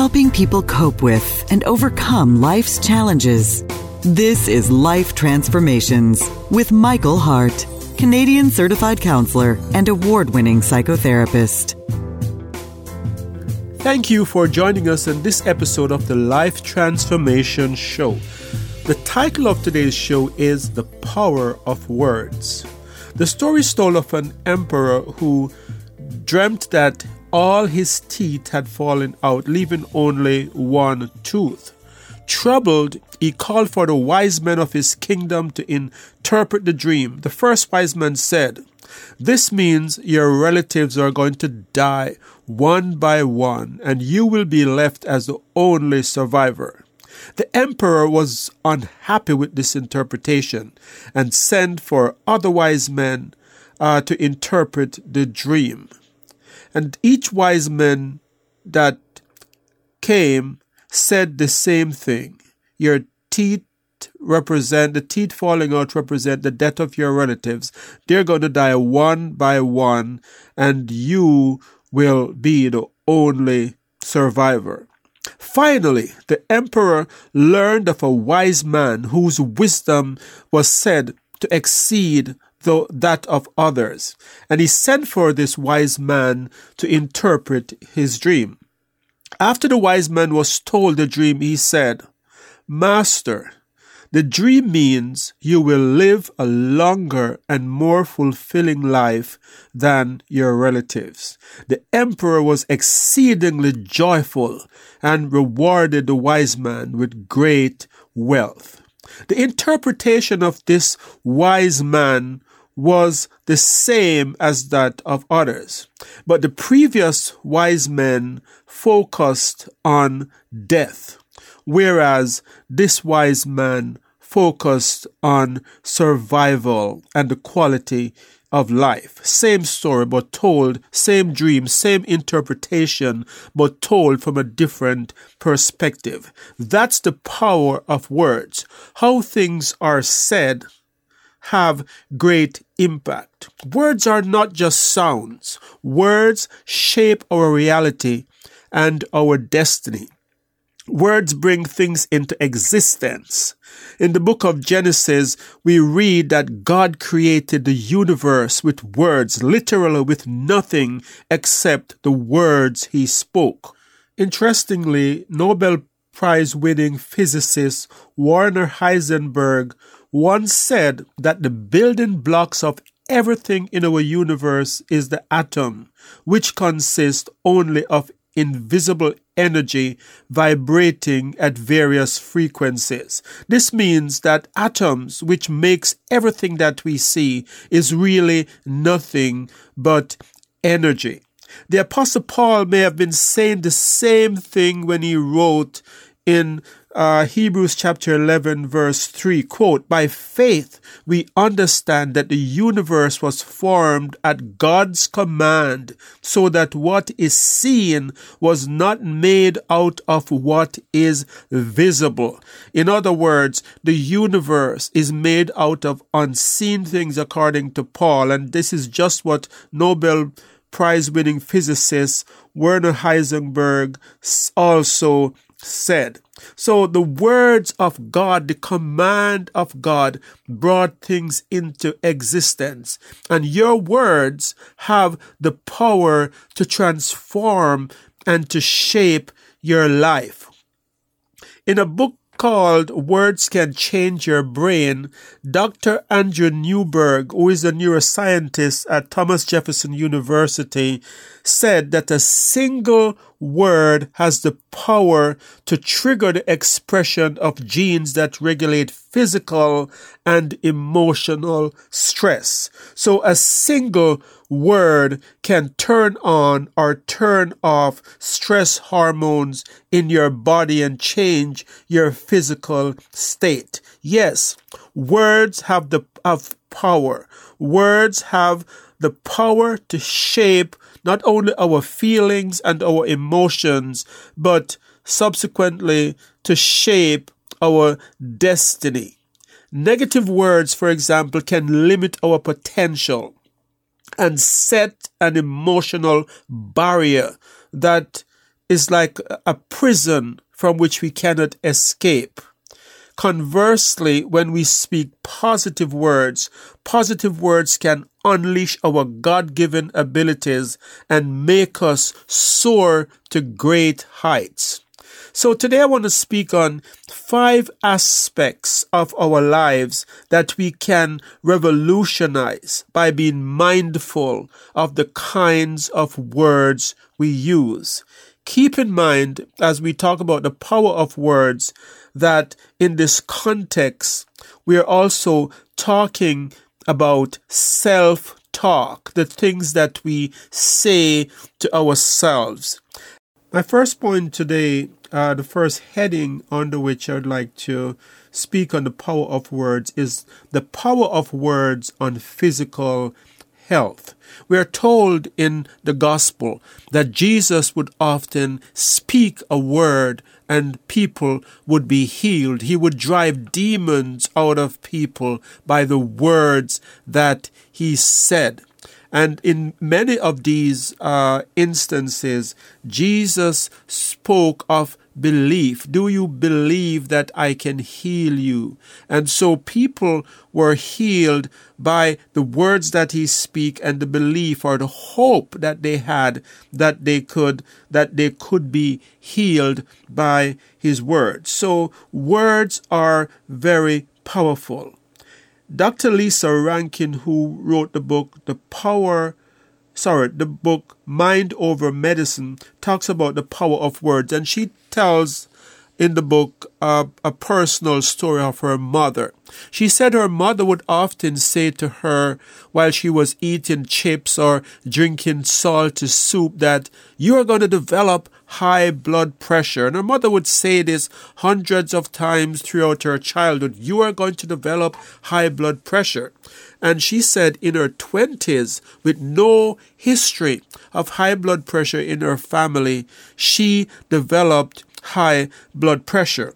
helping people cope with and overcome life's challenges. This is Life Transformations with Michael Hart, Canadian certified counselor and award winning psychotherapist. Thank you for joining us in this episode of the Life Transformation Show. The title of today's show is The Power of Words. The story is told of an emperor who dreamt that all his teeth had fallen out, leaving only one tooth. Troubled, he called for the wise men of his kingdom to interpret the dream. The first wise man said, This means your relatives are going to die one by one, and you will be left as the only survivor. The emperor was unhappy with this interpretation and sent for other wise men uh, to interpret the dream. And each wise man that came said the same thing. Your teeth represent, the teeth falling out represent the death of your relatives. They're going to die one by one, and you will be the only survivor. Finally, the emperor learned of a wise man whose wisdom was said to exceed the, that of others, and he sent for this wise man to interpret his dream. After the wise man was told the dream, he said, Master, the dream means you will live a longer and more fulfilling life than your relatives. The emperor was exceedingly joyful and rewarded the wise man with great wealth. The interpretation of this wise man was the same as that of others. But the previous wise men focused on death whereas this wise man focused on survival and the quality of life. Same story, but told, same dream, same interpretation, but told from a different perspective. That's the power of words. How things are said have great impact. Words are not just sounds. Words shape our reality and our destiny. Words bring things into existence. In the book of Genesis, we read that God created the universe with words, literally with nothing except the words he spoke. Interestingly, Nobel Prize winning physicist Werner Heisenberg once said that the building blocks of everything in our universe is the atom, which consists only of invisible energy vibrating at various frequencies. This means that atoms, which makes everything that we see, is really nothing but energy. The Apostle Paul may have been saying the same thing when he wrote in uh, Hebrews chapter 11, verse 3 quote, By faith we understand that the universe was formed at God's command, so that what is seen was not made out of what is visible. In other words, the universe is made out of unseen things, according to Paul, and this is just what Nobel Prize winning physicist Werner Heisenberg also said. So the words of God, the command of God brought things into existence. And your words have the power to transform and to shape your life. In a book called Words Can Change Your Brain, Dr. Andrew Newberg, who is a neuroscientist at Thomas Jefferson University, said that a single word has the power to trigger the expression of genes that regulate physical and emotional stress. So a single word can turn on or turn off stress hormones in your body and change your physical state. Yes, words have the of power. Words have the power to shape not only our feelings and our emotions, but subsequently to shape our destiny. Negative words, for example, can limit our potential and set an emotional barrier that is like a prison from which we cannot escape. Conversely, when we speak positive words, positive words can unleash our God given abilities and make us soar to great heights. So today I want to speak on five aspects of our lives that we can revolutionize by being mindful of the kinds of words we use. Keep in mind, as we talk about the power of words, that in this context, we are also talking about self talk, the things that we say to ourselves. My first point today, uh, the first heading under which I'd like to speak on the power of words is the power of words on physical health. We are told in the gospel that Jesus would often speak a word and people would be healed. He would drive demons out of people by the words that he said. And in many of these uh, instances, Jesus spoke of belief. Do you believe that I can heal you? And so people were healed by the words that he speak and the belief or the hope that they had that they could that they could be healed by his words. So words are very powerful. Dr. Lisa Rankin, who wrote the book The Power sorry, the book Mind Over Medicine talks about the power of words, and she tells in the book uh, a personal story of her mother. She said her mother would often say to her while she was eating chips or drinking salty soup that you are going to develop high blood pressure. And her mother would say this hundreds of times throughout her childhood you are going to develop high blood pressure. And she said in her 20s, with no history of high blood pressure in her family, she developed high blood pressure.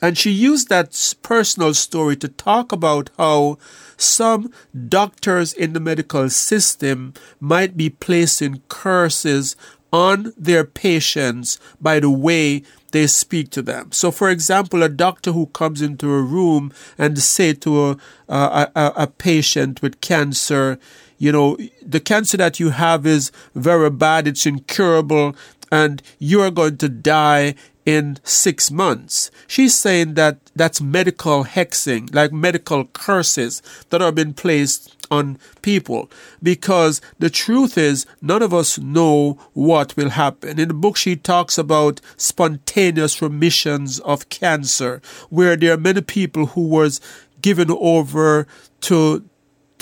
And she used that personal story to talk about how some doctors in the medical system might be placing curses on their patients by the way they speak to them. So, for example, a doctor who comes into a room and say to a, a, a, a patient with cancer, you know, the cancer that you have is very bad, it's incurable, and you are going to die in six months. She's saying that that's medical hexing, like medical curses that are being placed on people. Because the truth is, none of us know what will happen. In the book, she talks about spontaneous remissions of cancer, where there are many people who was given over to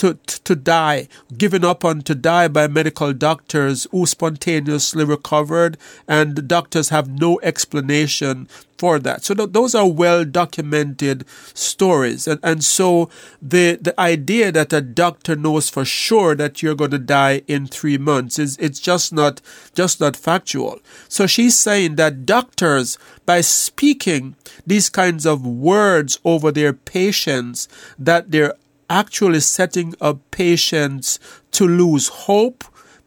to, to die, given up on to die by medical doctors who spontaneously recovered, and doctors have no explanation for that. So th- those are well documented stories. And, and so the, the idea that a doctor knows for sure that you're going to die in three months is, it's just not, just not factual. So she's saying that doctors, by speaking these kinds of words over their patients, that they're actually setting up patients to lose hope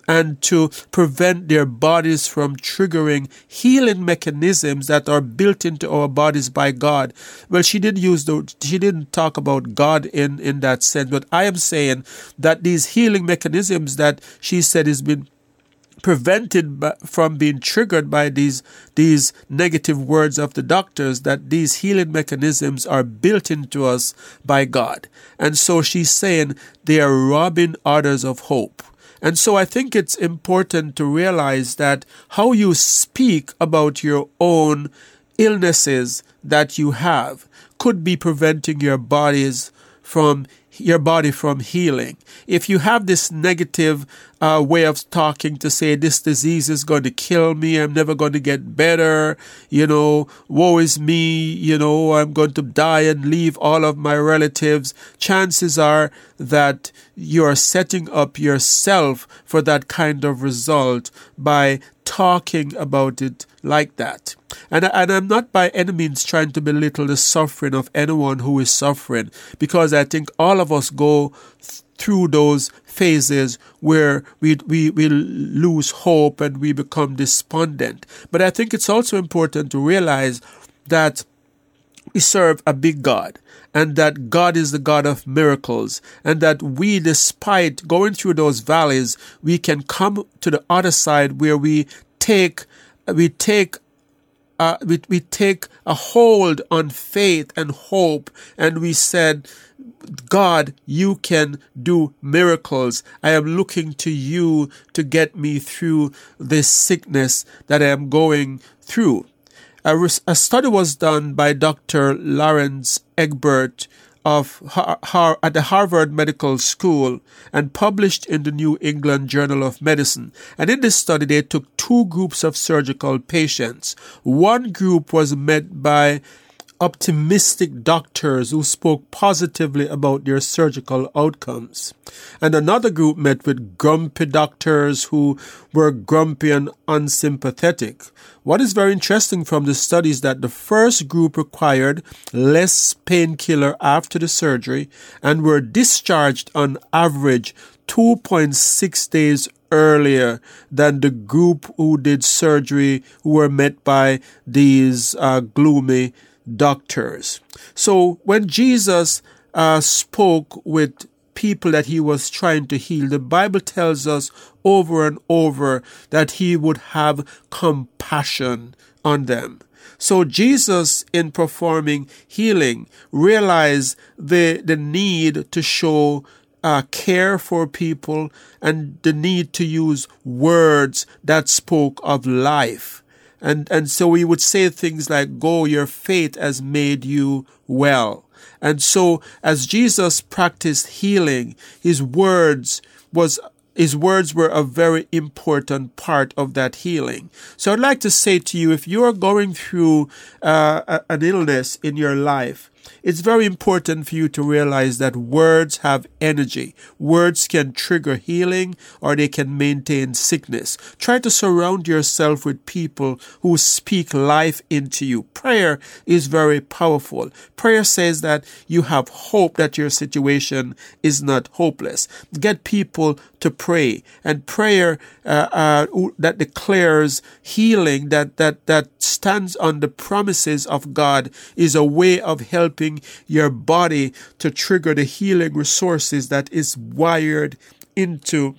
and to prevent their bodies from triggering healing mechanisms that are built into our bodies by God. Well, she didn't use the, she didn't talk about God in, in that sense, but I am saying that these healing mechanisms that she said has been prevented from being triggered by these these negative words of the doctors that these healing mechanisms are built into us by God. And so she's saying they are robbing others of hope. And so I think it's important to realize that how you speak about your own illnesses that you have could be preventing your bodies from your body from healing. If you have this negative uh, way of talking to say this disease is going to kill me, I'm never going to get better, you know, woe is me, you know, I'm going to die and leave all of my relatives, chances are that you're setting up yourself for that kind of result by talking about it like that. And, and I'm not by any means trying to belittle the suffering of anyone who is suffering, because I think all of us go through those phases where we, we, we lose hope and we become despondent. But I think it's also important to realize that we serve a big God and that God is the God of miracles and that we, despite going through those valleys, we can come to the other side where we take, we take uh, we, we take a hold on faith and hope and we said, God, you can do miracles. I am looking to you to get me through this sickness that I am going through. A, a study was done by Dr. Lawrence Egbert of Har- at the Harvard Medical School and published in the New England Journal of Medicine. And in this study, they took two groups of surgical patients. One group was met by optimistic doctors who spoke positively about their surgical outcomes. And another group met with grumpy doctors who were grumpy and unsympathetic. What is very interesting from the study is that the first group required less painkiller after the surgery and were discharged on average 2.6 days earlier than the group who did surgery who were met by these uh, gloomy doctors. So when Jesus uh, spoke with people that he was trying to heal, the Bible tells us over and over that he would have compassion on them. So Jesus, in performing healing, realized the, the need to show uh, care for people and the need to use words that spoke of life. And, and so we would say things like, go, your faith has made you well. And so as Jesus practiced healing, his words was his words were a very important part of that healing. So I'd like to say to you, if you are going through uh, an illness in your life, it's very important for you to realize that words have energy. Words can trigger healing or they can maintain sickness. Try to surround yourself with people who speak life into you. Prayer is very powerful. Prayer says that you have hope that your situation is not hopeless. Get people to pray and prayer uh, uh, that declares healing that, that, that stands on the promises of God is a way of helping your body to trigger the healing resources that is wired into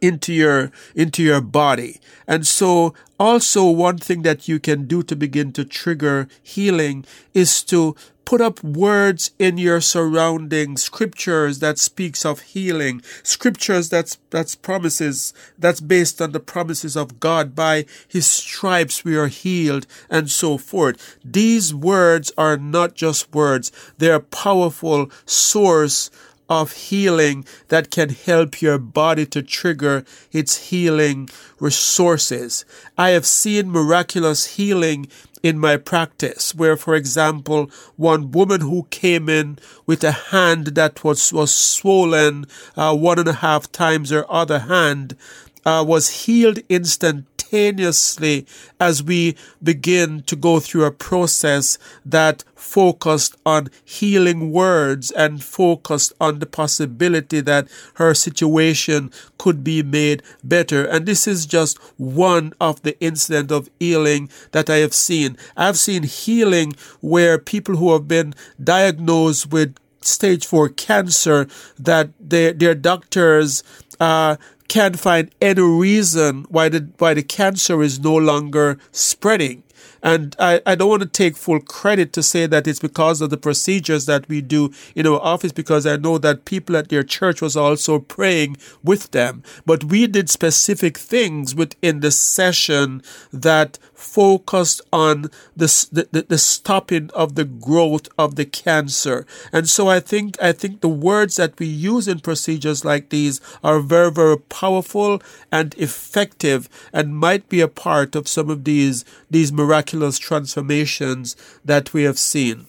into your into your body. And so also one thing that you can do to begin to trigger healing is to put up words in your surroundings, scriptures that speaks of healing, scriptures that's that's promises that's based on the promises of God. By his stripes we are healed, and so forth. These words are not just words, they're a powerful source of healing that can help your body to trigger its healing resources. I have seen miraculous healing in my practice where, for example, one woman who came in with a hand that was, was swollen uh, one and a half times her other hand uh, was healed instantaneously as we begin to go through a process that focused on healing words and focused on the possibility that her situation could be made better. And this is just one of the incident of healing that I have seen. I've seen healing where people who have been diagnosed with stage four cancer that their, their doctors uh, can't find any reason why the why the cancer is no longer spreading. And I, I don't want to take full credit to say that it's because of the procedures that we do in our office, because I know that people at their church was also praying with them. But we did specific things within the session that focused on the, the, the stopping of the growth of the cancer. And so I think, I think the words that we use in procedures like these are very, very powerful and effective and might be a part of some of these, these miraculous transformations that we have seen.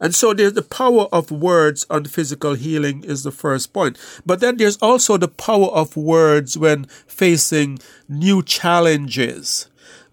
And so there's the power of words on physical healing is the first point. But then there's also the power of words when facing new challenges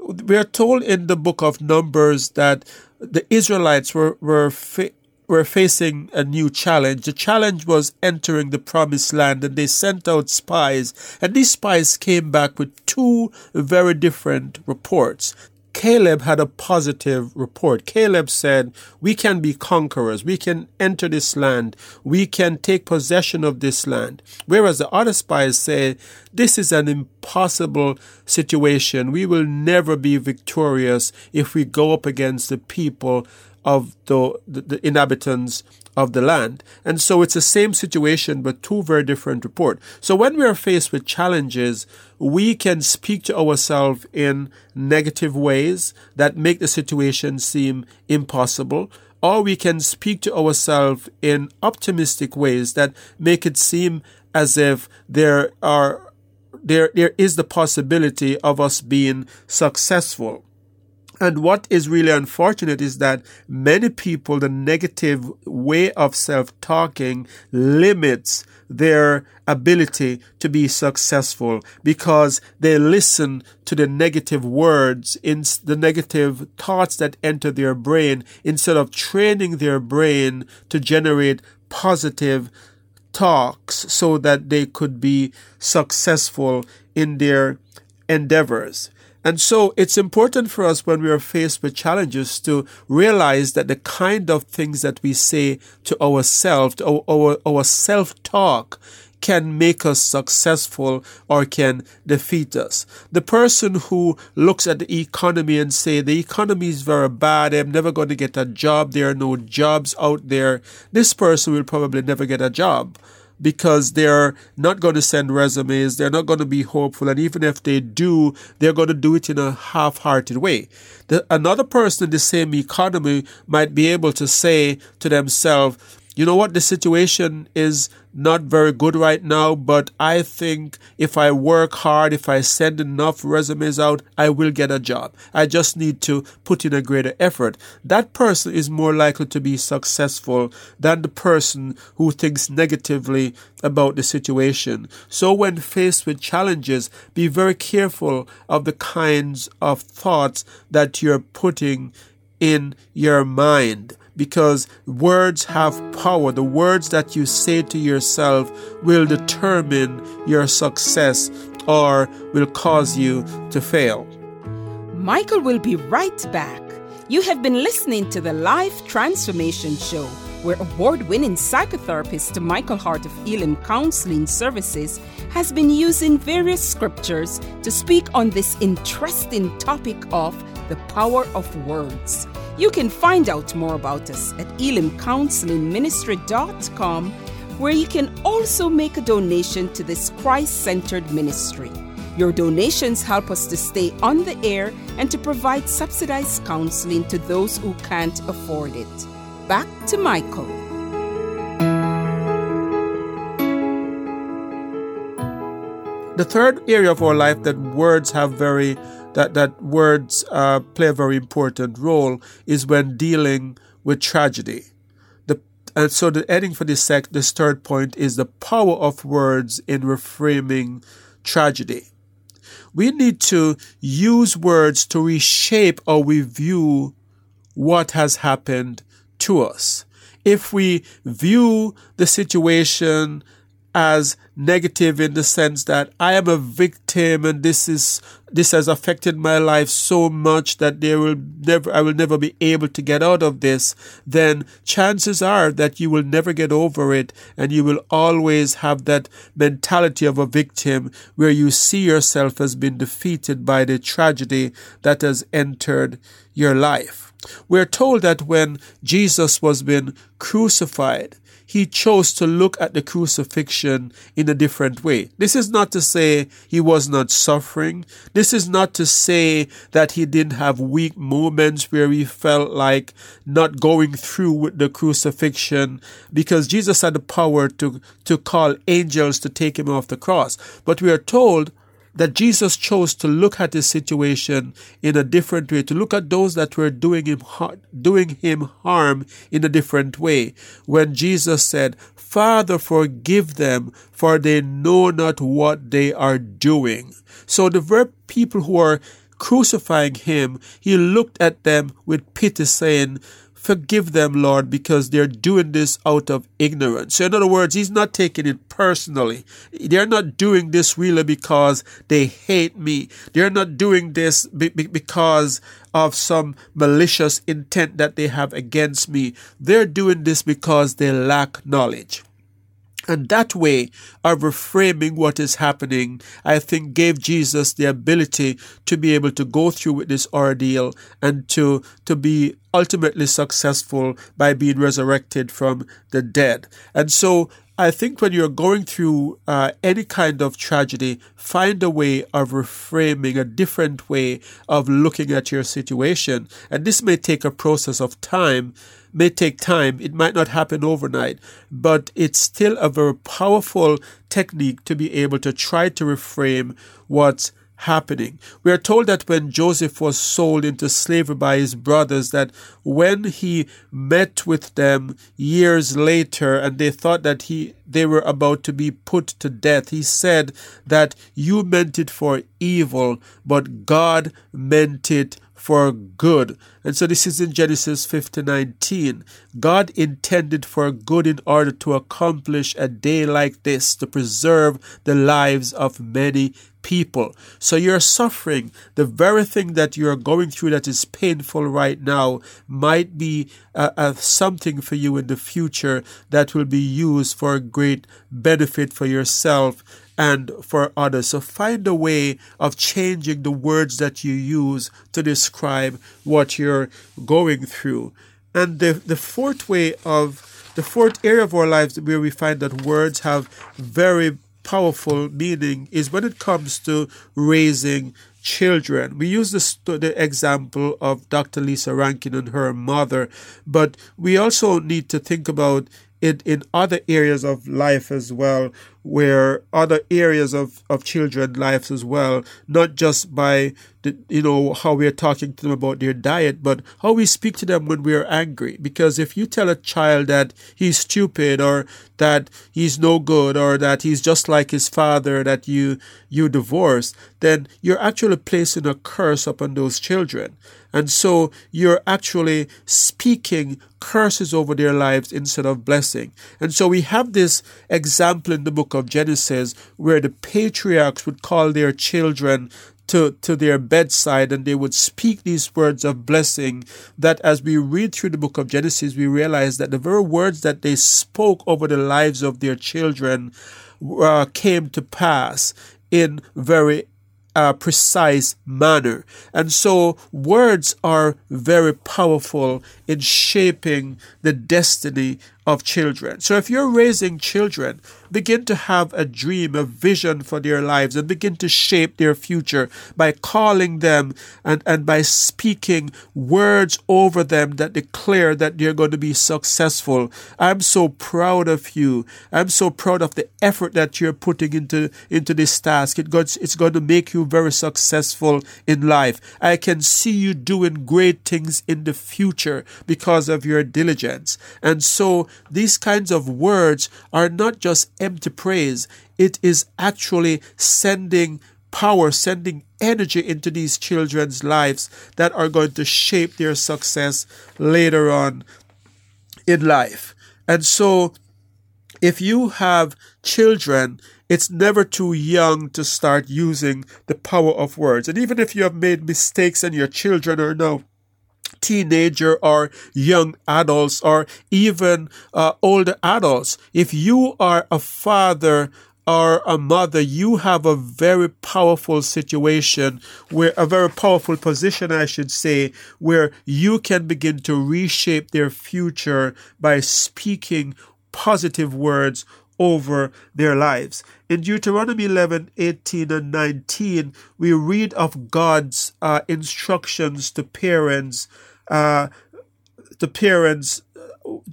we are told in the book of Numbers that the Israelites were, were fa- were facing a new challenge. The challenge was entering the promised land, and they sent out spies, and these spies came back with two very different reports. Caleb had a positive report. Caleb said, We can be conquerors. We can enter this land. We can take possession of this land. Whereas the other spies say, This is an impossible situation. We will never be victorious if we go up against the people of the, the, the inhabitants of the land. And so it's the same situation, but two very different reports. So when we are faced with challenges, we can speak to ourselves in negative ways that make the situation seem impossible. Or we can speak to ourselves in optimistic ways that make it seem as if there are there there is the possibility of us being successful. And what is really unfortunate is that many people, the negative way of self talking limits their ability to be successful because they listen to the negative words, in the negative thoughts that enter their brain instead of training their brain to generate positive talks so that they could be successful in their endeavors. And so it's important for us when we are faced with challenges to realize that the kind of things that we say to ourselves, our, our, our self talk, can make us successful or can defeat us. The person who looks at the economy and say the economy is very bad, I'm never going to get a job, there are no jobs out there, this person will probably never get a job because they're not going to send resumes, they're not going to be hopeful, and even if they do, they're going to do it in a half hearted way. The, another person in the same economy might be able to say to themselves, you know what, the situation is not very good right now, but I think if I work hard, if I send enough resumes out, I will get a job. I just need to put in a greater effort. That person is more likely to be successful than the person who thinks negatively about the situation. So when faced with challenges, be very careful of the kinds of thoughts that you're putting in your mind because words have power. The words that you say to yourself will determine your success or will cause you to fail. Michael will be right back. You have been listening to the Life Transformation Show, where award winning psychotherapist Michael Hart of Elim Counseling Services has been using various scriptures to speak on this interesting topic of the power of words. You can find out more about us at elimcounselingministry.com, where you can also make a donation to this Christ centered ministry. Your donations help us to stay on the air and to provide subsidized counseling to those who can't afford it. Back to Michael. The third area of our life that words have very that that words uh, play a very important role is when dealing with tragedy. The and so the heading for this sec this third point is the power of words in reframing tragedy. We need to use words to reshape how we view what has happened to us. If we view the situation as negative in the sense that I am a victim and this is this has affected my life so much that there will never I will never be able to get out of this, then chances are that you will never get over it and you will always have that mentality of a victim where you see yourself as being defeated by the tragedy that has entered your life. We're told that when Jesus was being crucified, he chose to look at the crucifixion in a different way. This is not to say he was not suffering. This is not to say that he didn't have weak moments where he felt like not going through with the crucifixion because Jesus had the power to, to call angels to take him off the cross. But we are told that Jesus chose to look at his situation in a different way, to look at those that were doing him doing him harm in a different way. When Jesus said, "Father, forgive them, for they know not what they are doing." So the very people who are crucifying him, he looked at them with pity, saying, forgive them, Lord, because they're doing this out of ignorance. So, in other words, He's not taking it personally. They're not doing this really because they hate me. They're not doing this be- be- because of some malicious intent that they have against me. They're doing this because they lack knowledge. And that way of reframing what is happening, I think gave Jesus the ability to be able to go through with this ordeal and to, to be ultimately successful by being resurrected from the dead. And so I think when you're going through uh, any kind of tragedy, find a way of reframing, a different way of looking at your situation. And this may take a process of time, may take time. It might not happen overnight, but it's still a very powerful technique to be able to try to reframe what's happening. We are told that when Joseph was sold into slavery by his brothers, that when he met with them years later and they thought that he they were about to be put to death, he said that you meant it for evil, but God meant it for good. And so this is in Genesis 50:19. God intended for good in order to accomplish a day like this to preserve the lives of many people. So you're suffering. The very thing that you're going through that is painful right now might be uh, uh, something for you in the future that will be used for great benefit for yourself and for others. So find a way of changing the words that you use to describe what you're going through. And the, the fourth way of the fourth area of our lives where we find that words have very powerful meaning is when it comes to raising children. We use this, the example of Dr. Lisa Rankin and her mother, but we also need to think about it in other areas of life as well, where other areas of, of children lives as well, not just by the, you know how we're talking to them about their diet, but how we speak to them when we are angry. Because if you tell a child that he's stupid or that he's no good or that he's just like his father that you you divorce, then you're actually placing a curse upon those children. And so you're actually speaking curses over their lives instead of blessing. And so we have this example in the book of Genesis where the patriarchs would call their children to, to their bedside and they would speak these words of blessing that as we read through the book of Genesis, we realize that the very words that they spoke over the lives of their children uh, came to pass in very precise manner. And so words are very powerful in shaping the destiny of children. So if you're raising children, begin to have a dream, a vision for their lives, and begin to shape their future by calling them and, and by speaking words over them that declare that they're going to be successful. I'm so proud of you. I'm so proud of the effort that you're putting into, into this task. It goes, it's going to make you very successful in life. I can see you doing great things in the future because of your diligence. And so these kinds of words are not just empty praise, it is actually sending power, sending energy into these children's lives that are going to shape their success later on in life. And so, if you have children, it's never too young to start using the power of words. And even if you have made mistakes and your children are now teenager or young adults or even uh, older adults. If you are a father or a mother, you have a very powerful situation where a very powerful position, I should say, where you can begin to reshape their future by speaking positive words over their lives. In Deuteronomy 11, 18, and 19, we read of God's uh, instructions to parents, uh, to parents,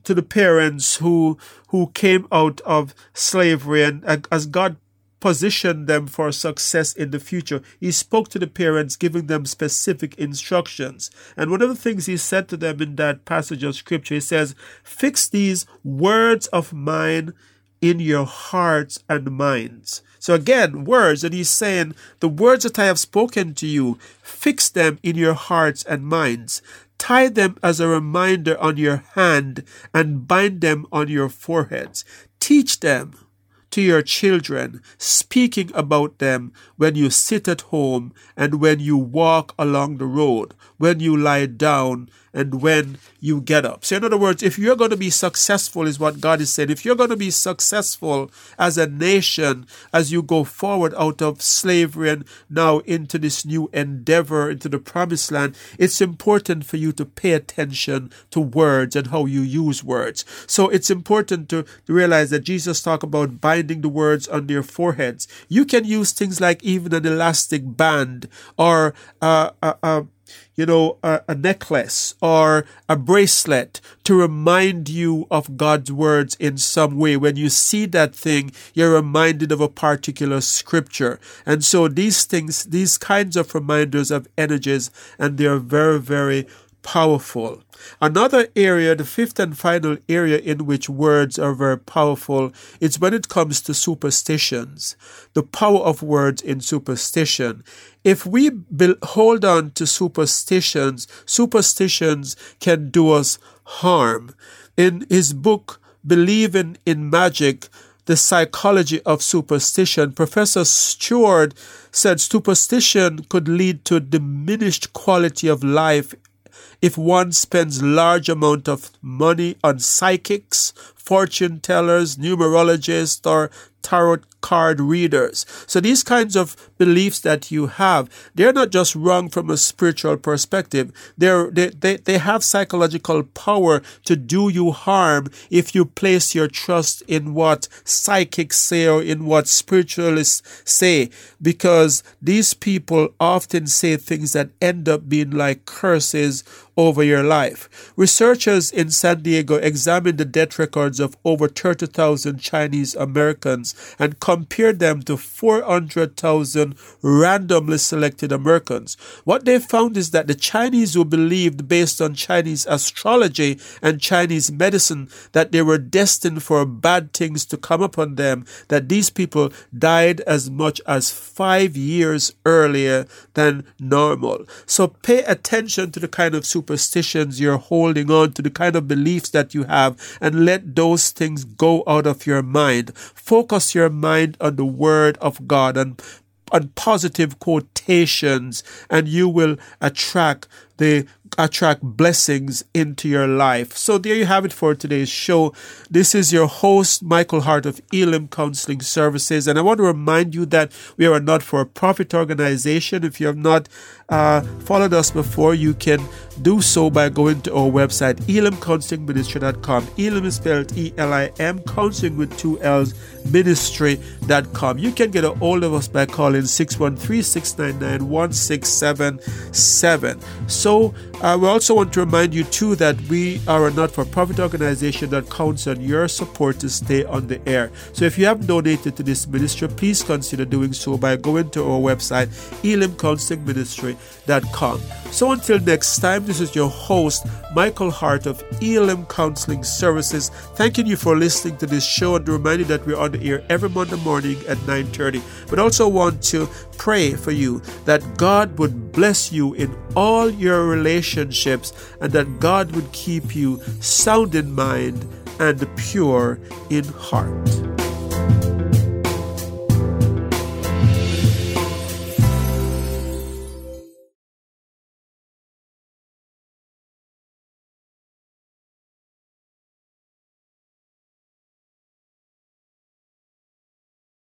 to the parents who who came out of slavery, and uh, as God positioned them for success in the future. He spoke to the parents, giving them specific instructions. And one of the things he said to them in that passage of scripture, he says, Fix these words of mine in your hearts and minds. So again, words, and he's saying, the words that I have spoken to you, fix them in your hearts and minds. Tie them as a reminder on your hand and bind them on your foreheads. Teach them to your children, speaking about them when you sit at home and when you walk along the road, when you lie down and when you get up. So, in other words, if you're going to be successful, is what God is saying, if you're going to be successful as a nation as you go forward out of slavery and now into this new endeavor, into the promised land, it's important for you to pay attention to words and how you use words. So, it's important to realize that Jesus talked about binding the words on their foreheads. You can use things like even an elastic band or uh, uh, uh you know, a, a, necklace or a bracelet to remind you of God's words in some way. When you see that thing, you're reminded of a particular scripture. And so these things, these kinds of reminders of energies, and they're very, very powerful. Another area, the fifth and final area in which words are very powerful, is when it comes to superstitions. The power of words in superstition. If we hold on to superstitions, superstitions can do us harm. In his book, Believing in Magic, the psychology of superstition, Professor Stewart said superstition could lead to diminished quality of life if one spends large amount of money on psychics, fortune tellers, numerologists, or tarot card readers. So these kinds of beliefs that you have, they're not just wrong from a spiritual perspective. They're, they, they, they have psychological power to do you harm if you place your trust in what psychics say or in what spiritualists say, because these people often say things that end up being like curses over your life. Researchers in San Diego examined the death of over 30,000 Chinese Americans and compared them to 400,000 randomly selected Americans. What they found is that the Chinese who believed, based on Chinese astrology and Chinese medicine, that they were destined for bad things to come upon them, that these people died as much as five years earlier than normal. So pay attention to the kind of superstitions you're holding on to, the kind of beliefs that you have, and let those things go out of your mind. Focus your mind on the Word of God and on positive quotations, and you will attract the attract blessings into your life. So there you have it for today's show. This is your host, Michael Hart of Elim Counseling Services. And I want to remind you that we are a not-for-profit organization. If you have not uh, followed us before, you can do so by going to our website, elimcounselingministry.com. Elim is spelled E-L-I-M, counseling with two L's, ministry.com. You can get a hold of us by calling 613-699-1677. So uh, we also want to remind you too that we are a not-for-profit organization that counts on your support to stay on the air. So if you have donated to this ministry, please consider doing so by going to our website, elimcounselingministry.com. So until next time, this is your host, Michael Hart of Elim Counseling Services, thanking you for listening to this show and reminding that we're on the air every Monday morning at 9.30. But also want to pray for you that God would bless you in all your relationships and that God would keep you sound in mind and pure in heart.